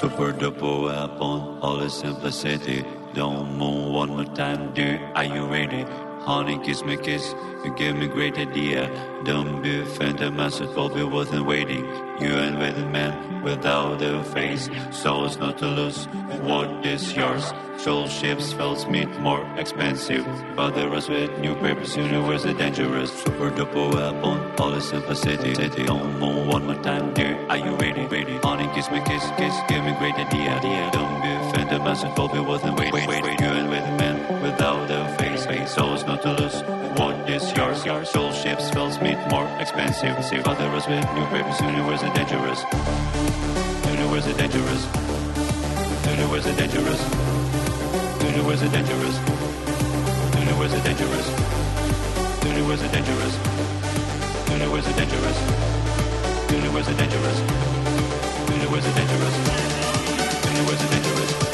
Super double upon all the simplicity. Don't move one more time, dear. Are you ready? Honey, kiss me, kiss. You give me great idea. Don't be I said, will be worth waiting. You ain't with a man without a face. So not to lose. What is yours? Soul ships, fells meet more expensive. But the rest with new papers, universe is dangerous. Super double weapon, all the simplicity. City, don't move one more time, dear. Are you ready? Ready? Honey, kiss me, kiss, kiss. Give me great idea. idea. Don't be I said, will be worth waiting. Wait, wait, wait. You a face. face. So it's not to lose. What is yours? Your soul ships, fells meet more expensive. The rest with new papers, universe is dangerous. Universe is dangerous. Universe is dangerous. Universe is dangerous. Universe is dangerous. Universe is dangerous. Universe is dangerous. Universe is dangerous. Universe is dangerous. Universe is dangerous.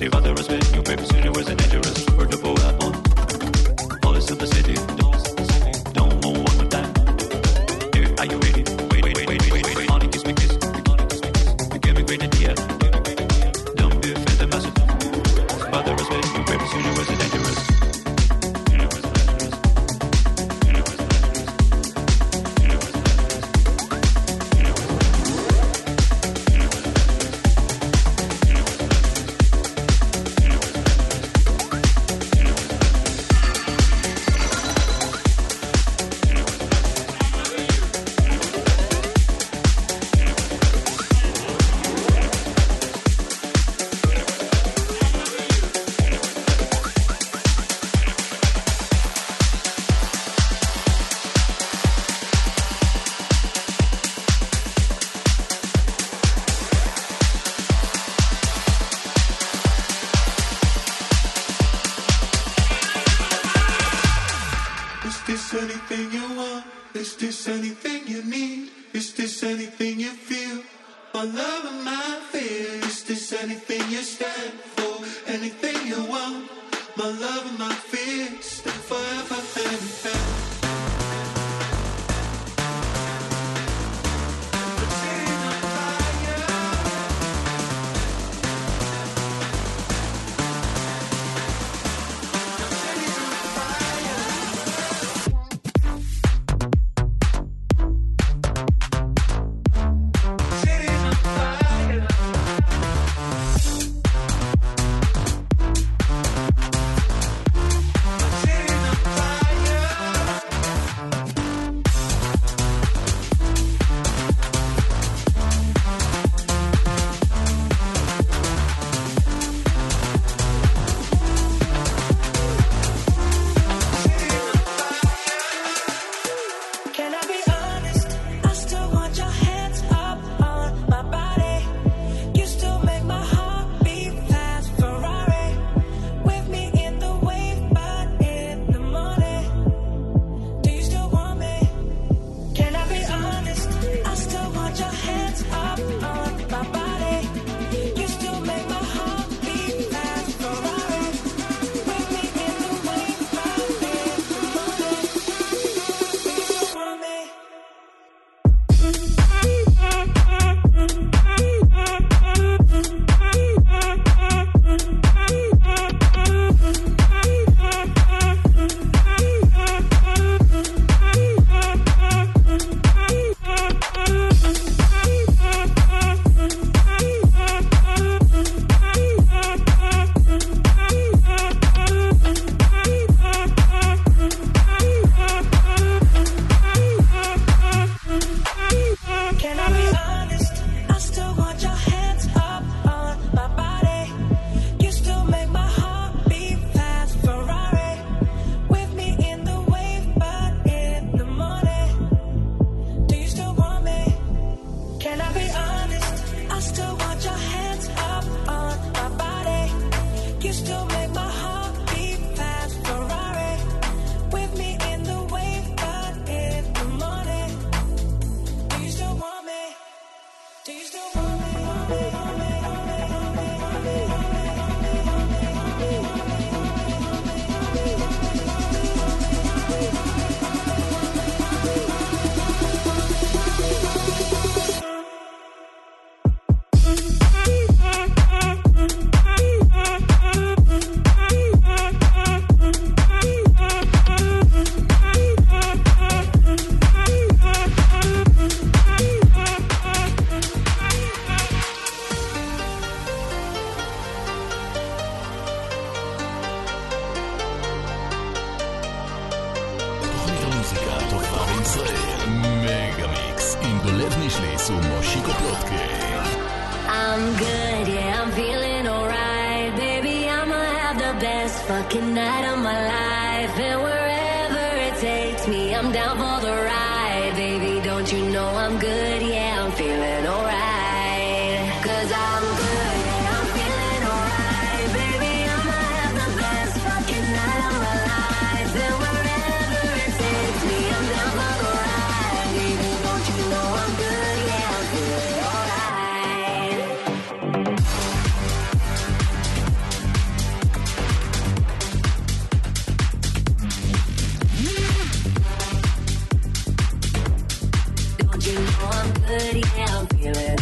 se But yeah, I'm feeling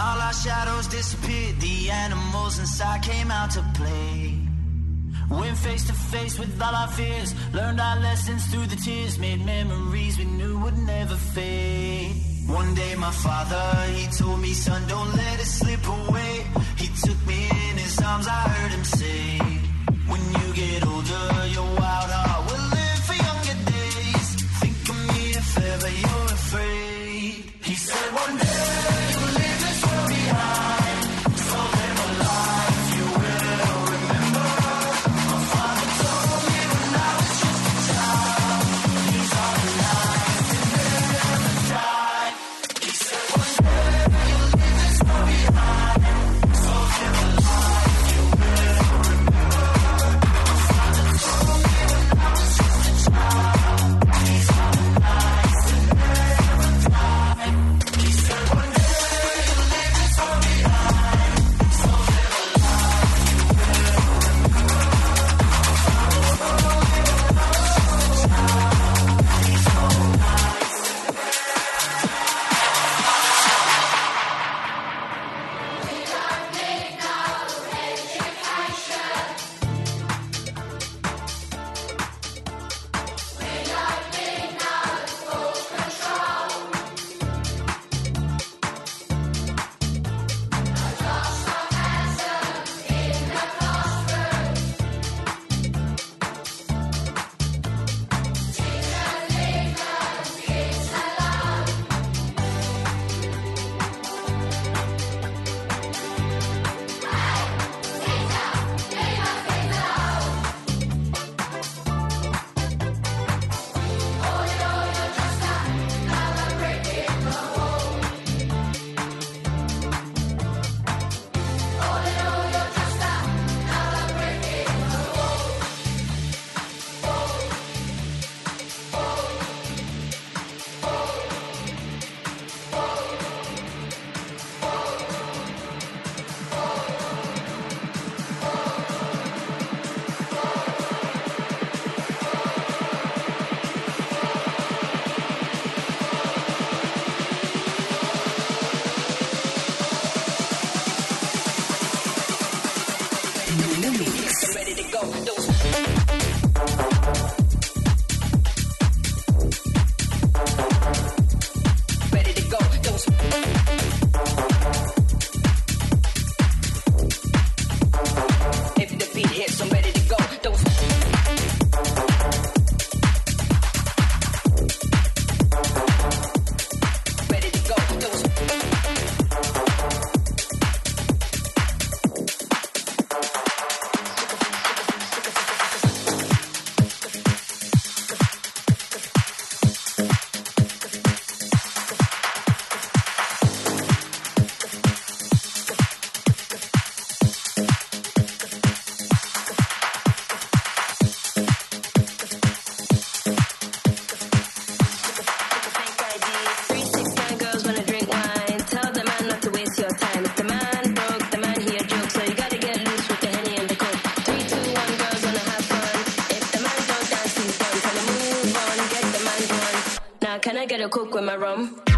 All our shadows disappeared, the animals inside came out to play. Went face to face with all our fears, learned our lessons through the tears, made memories we knew would never fade. One day my father, he told me, son, don't let it slip away. He took me in his arms, I heard him say. I gotta cook with my rum.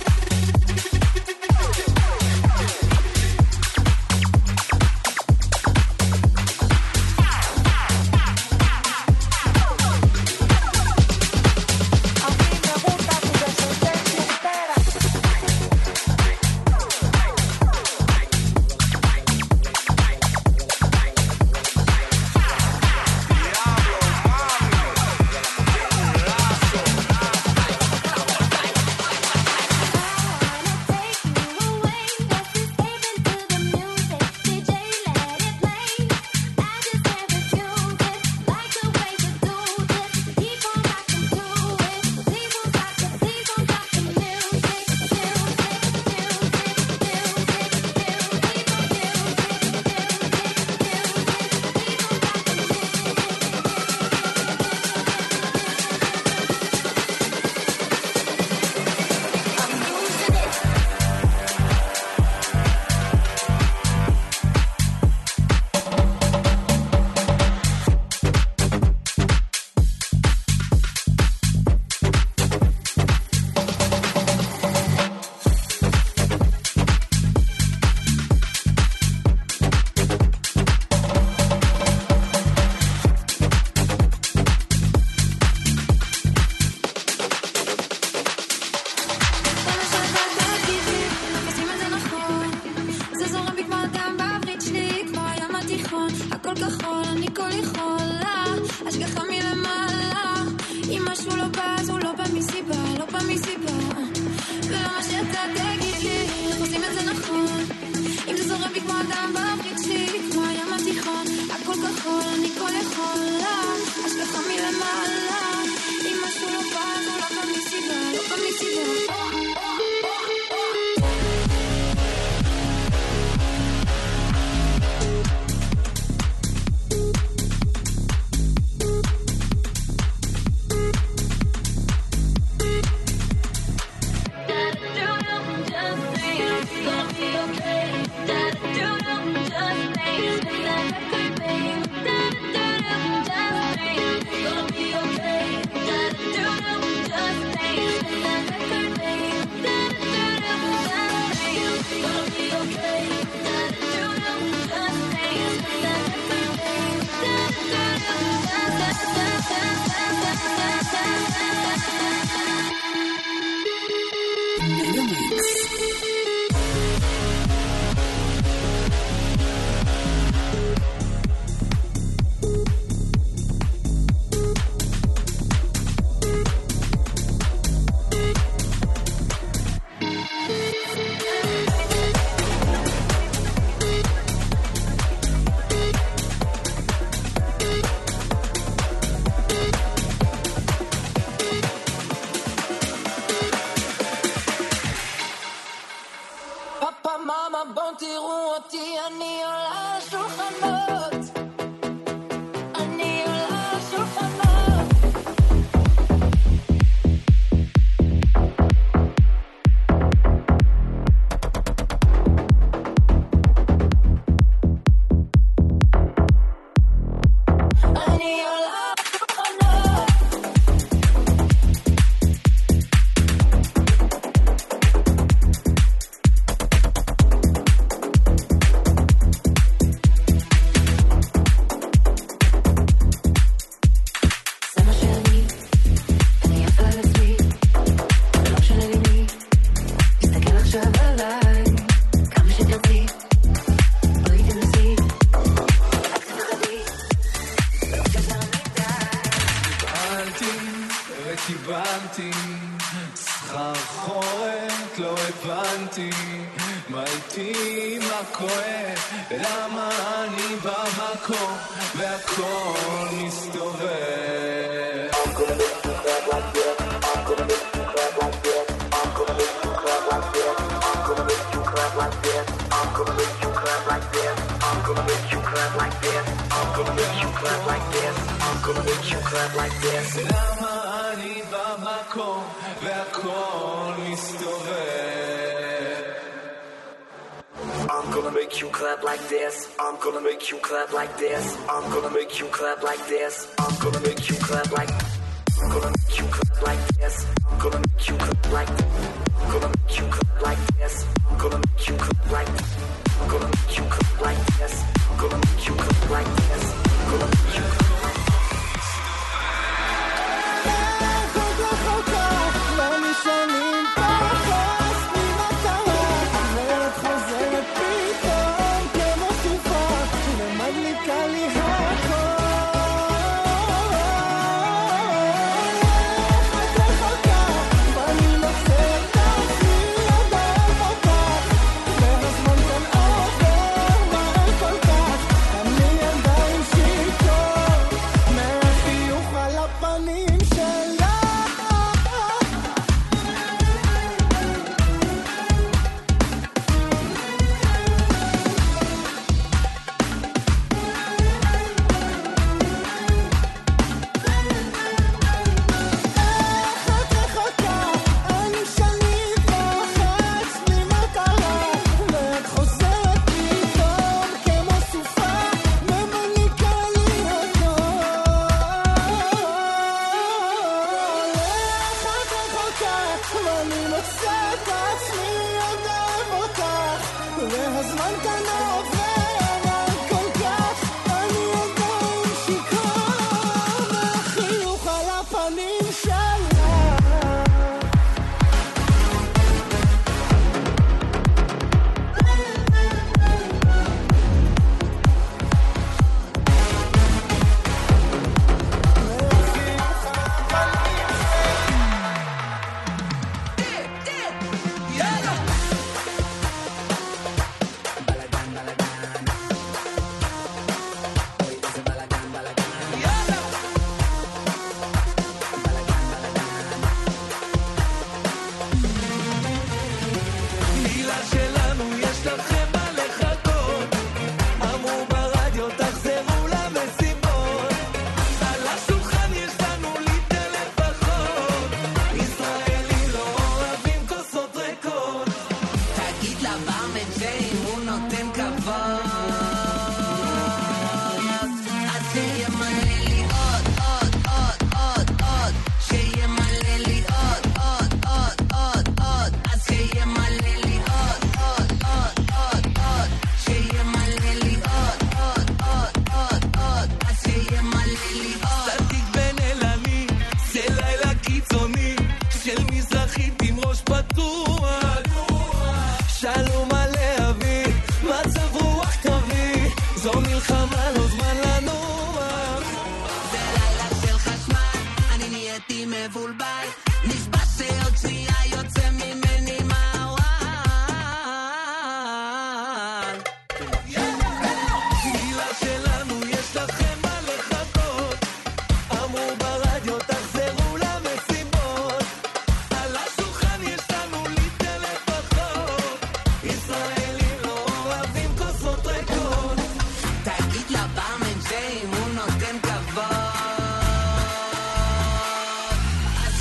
like this. I'm gonna make you clap like this. I'm gonna make you clap like. I'm gonna make you clap like this. I'm gonna make you clap like. I'm gonna make you clap like this. I'm gonna make you clap like. I'm gonna make you clap like this. I'm gonna make you clap like this. I'm gonna. make you clap.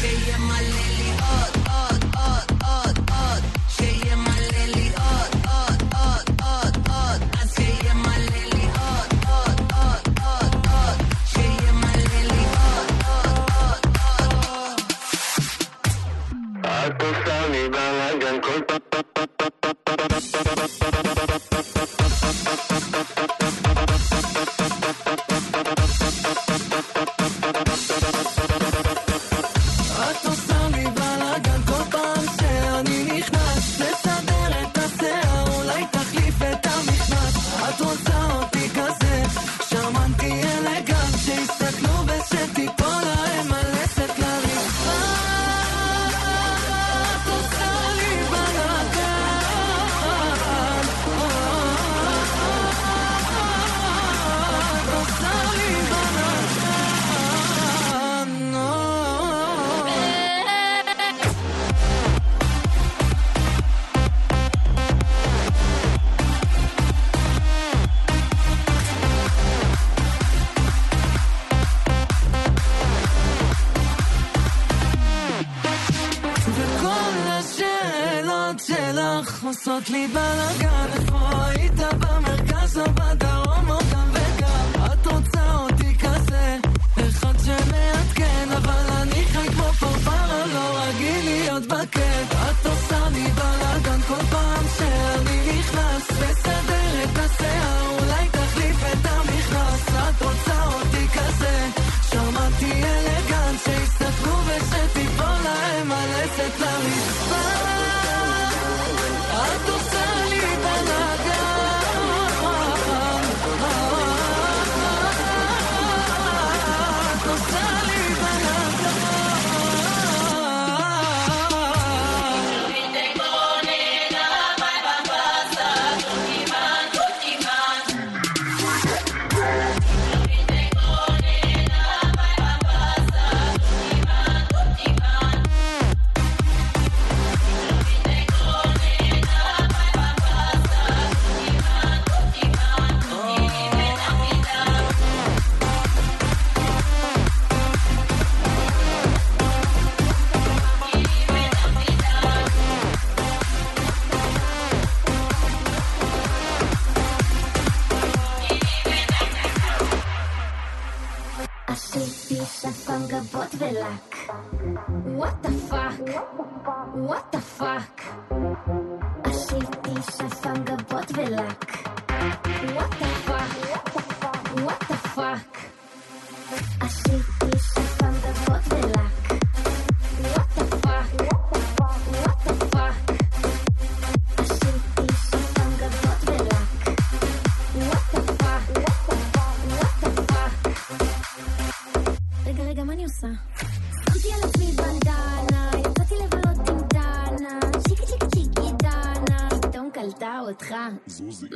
Say you're my lily, oh cloud Zuzi.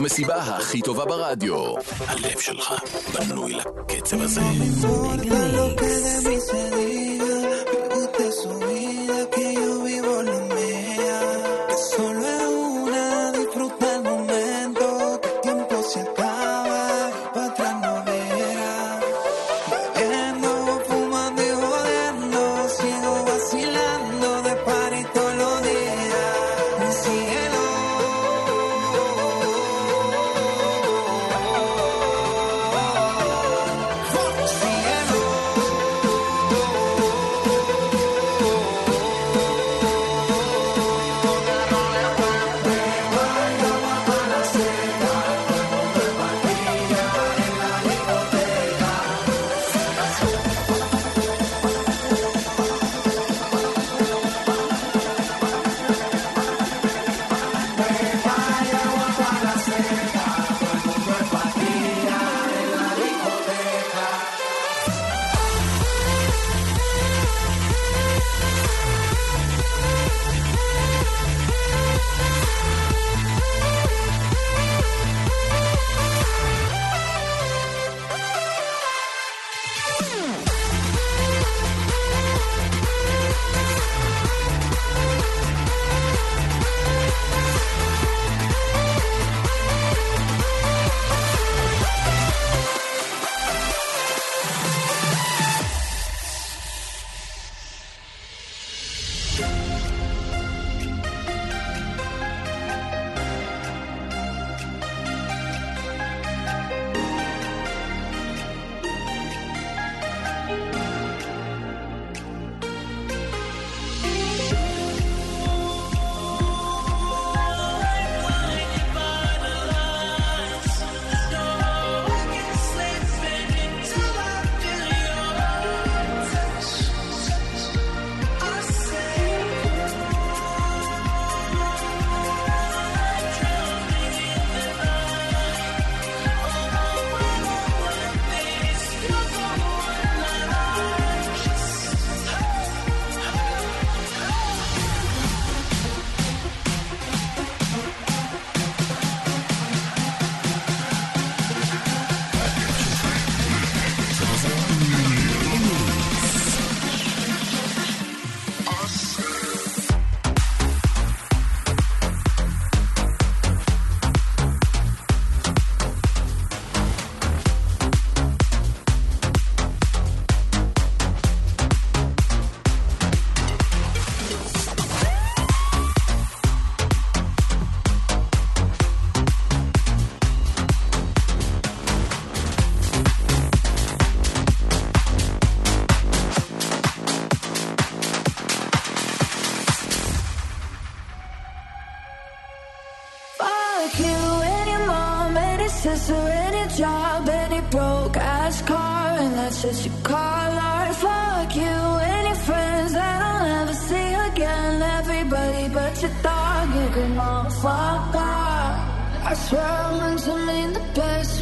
המסיבה הכי טובה ברדיו. הלב שלך בנוי לקצב הזה.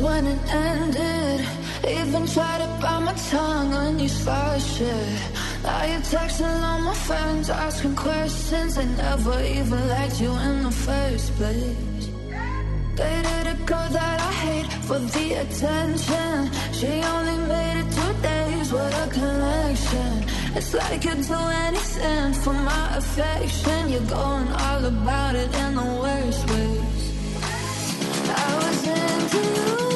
When it ended. Even tried to bite my tongue when you started shit. Now you're texting all my friends, asking questions. They never even liked you in the first place. Dated a girl that I hate for the attention. She only made it two days with a connection. It's like you'd do anything for my affection. You're going all about it in the worst ways. I was into you,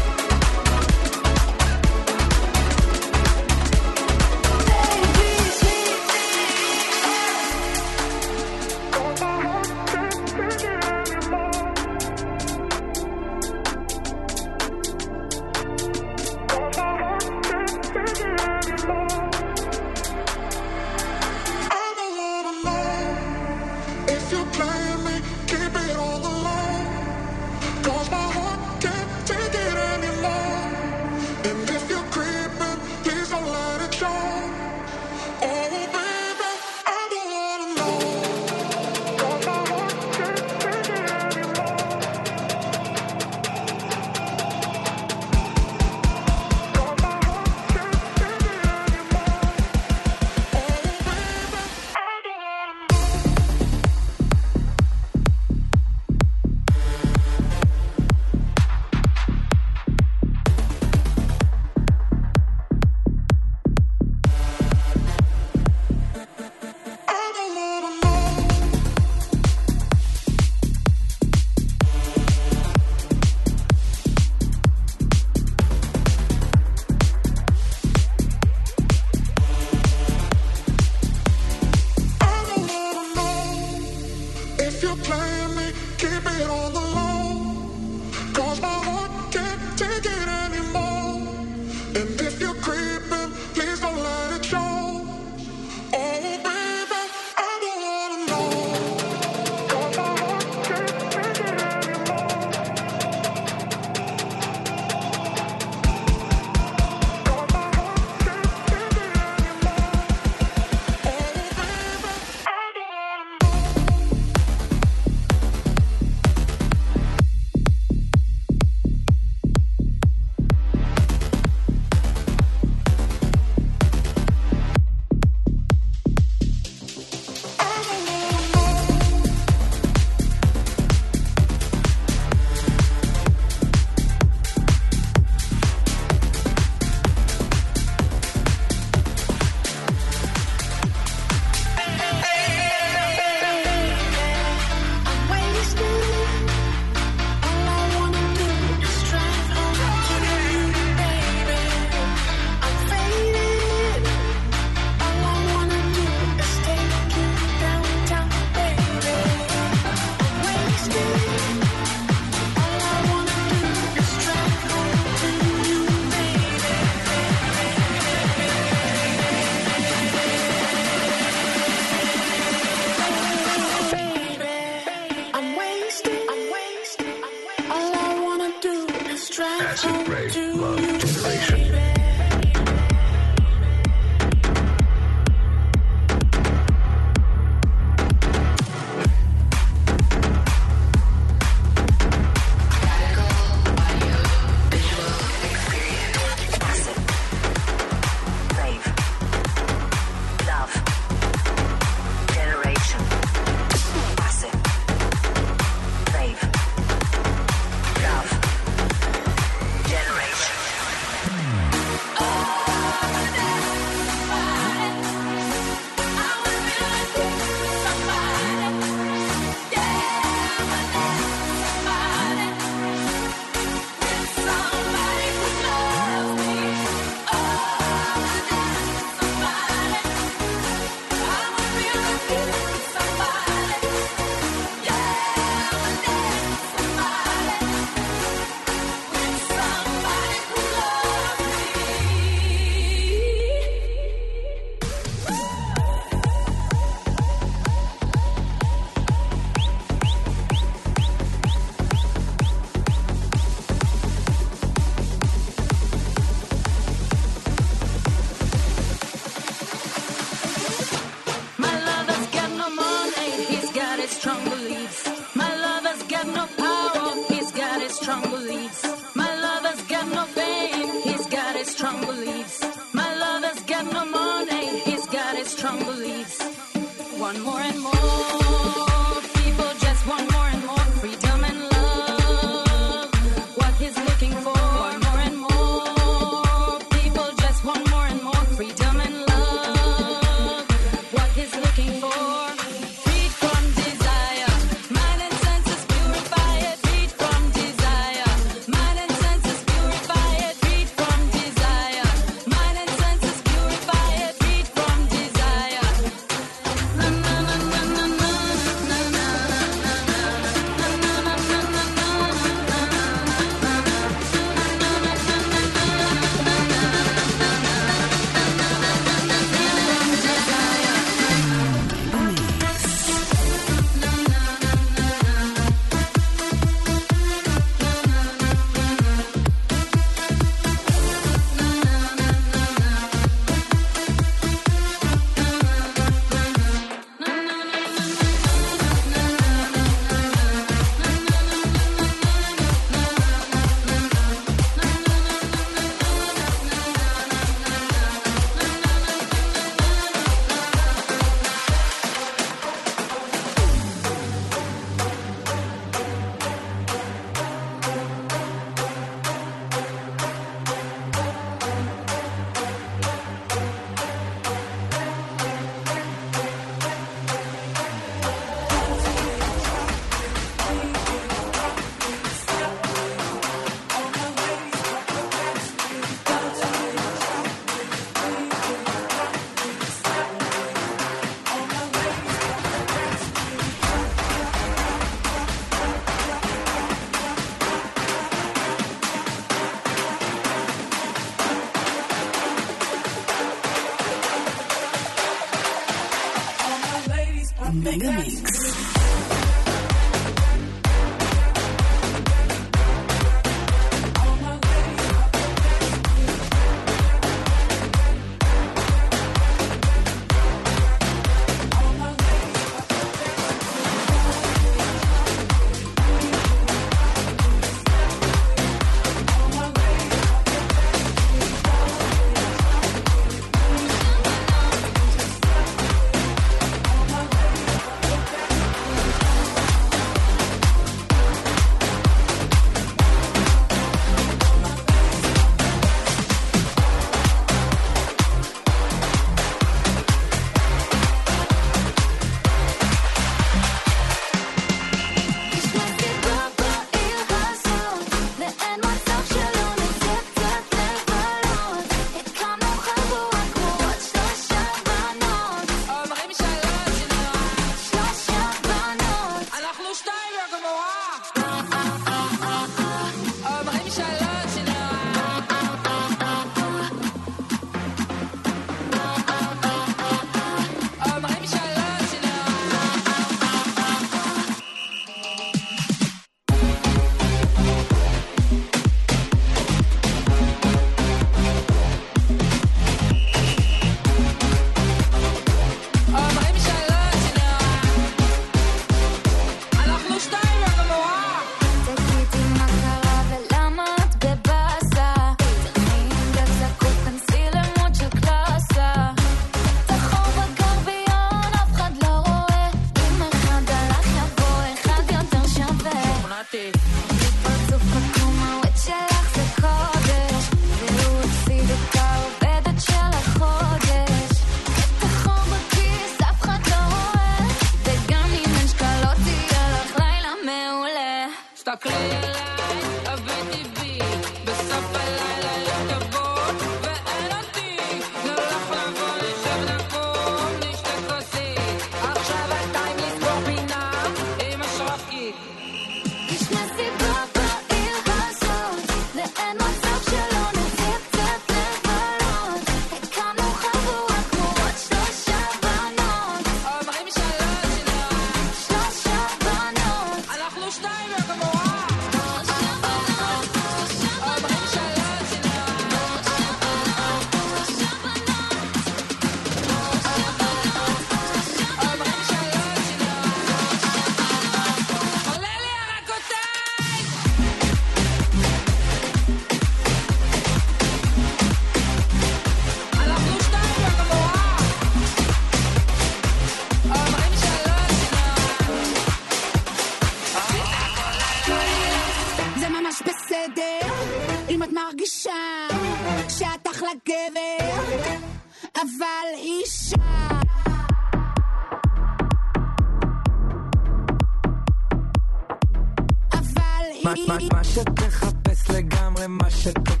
מה שתחפש לגמרי, מה שתחפש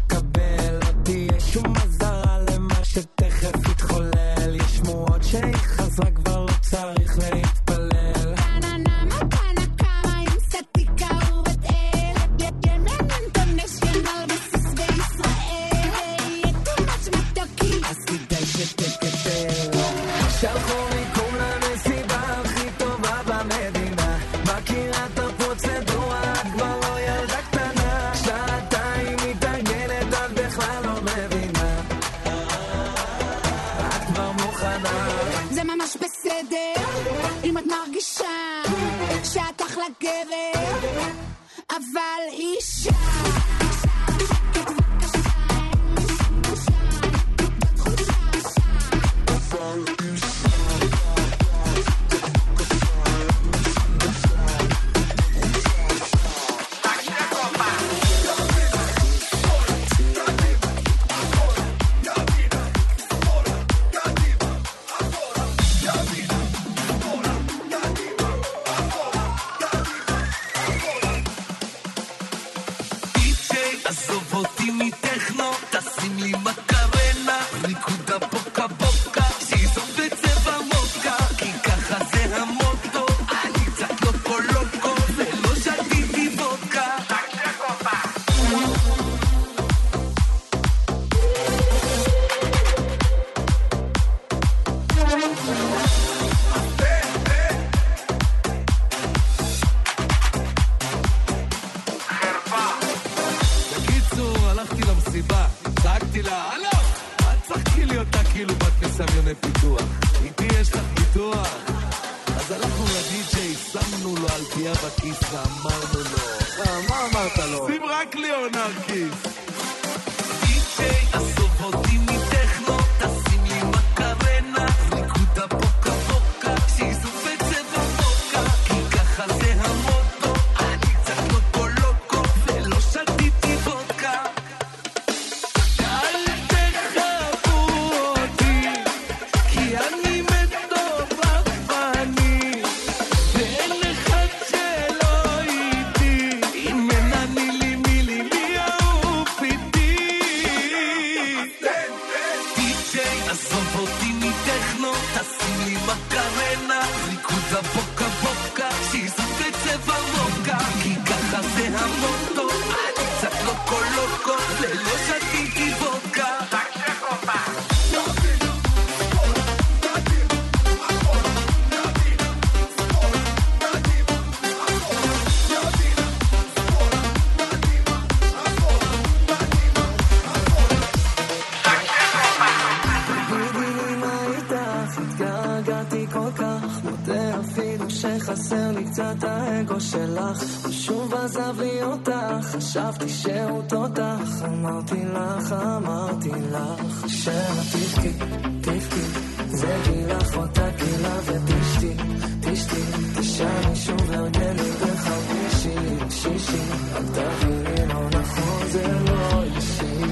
מטכנו. חסר לי קצת האגו שלך, הוא שוב עזב לי אותך, חשבתי שהוא תותח, אמרתי לך, אמרתי לך, שתבכי, תבכי, זה גילך אותה גילה ותשתי, תשתי, תשני שוב הרגלי וחמישי, שישי, אל תביני לא נכון, זה לא אישי,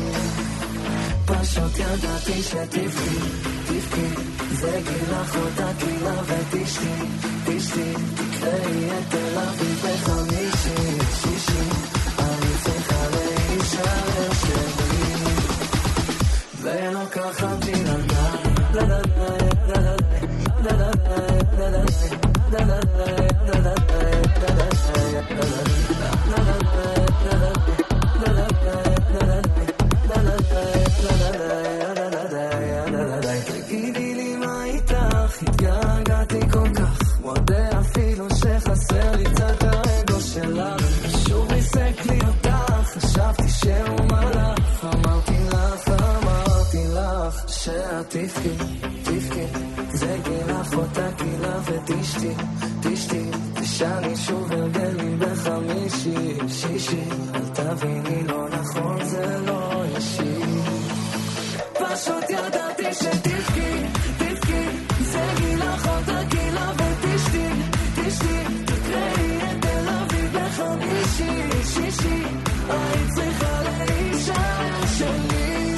פשוט ידעתי שתבכי, תבכי, זה גילך אותה גילה ותשתי, תשתי. da da da שישי, שישי, היית צריכה לאישה שלי,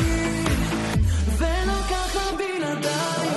ולא ככה בלעדיי.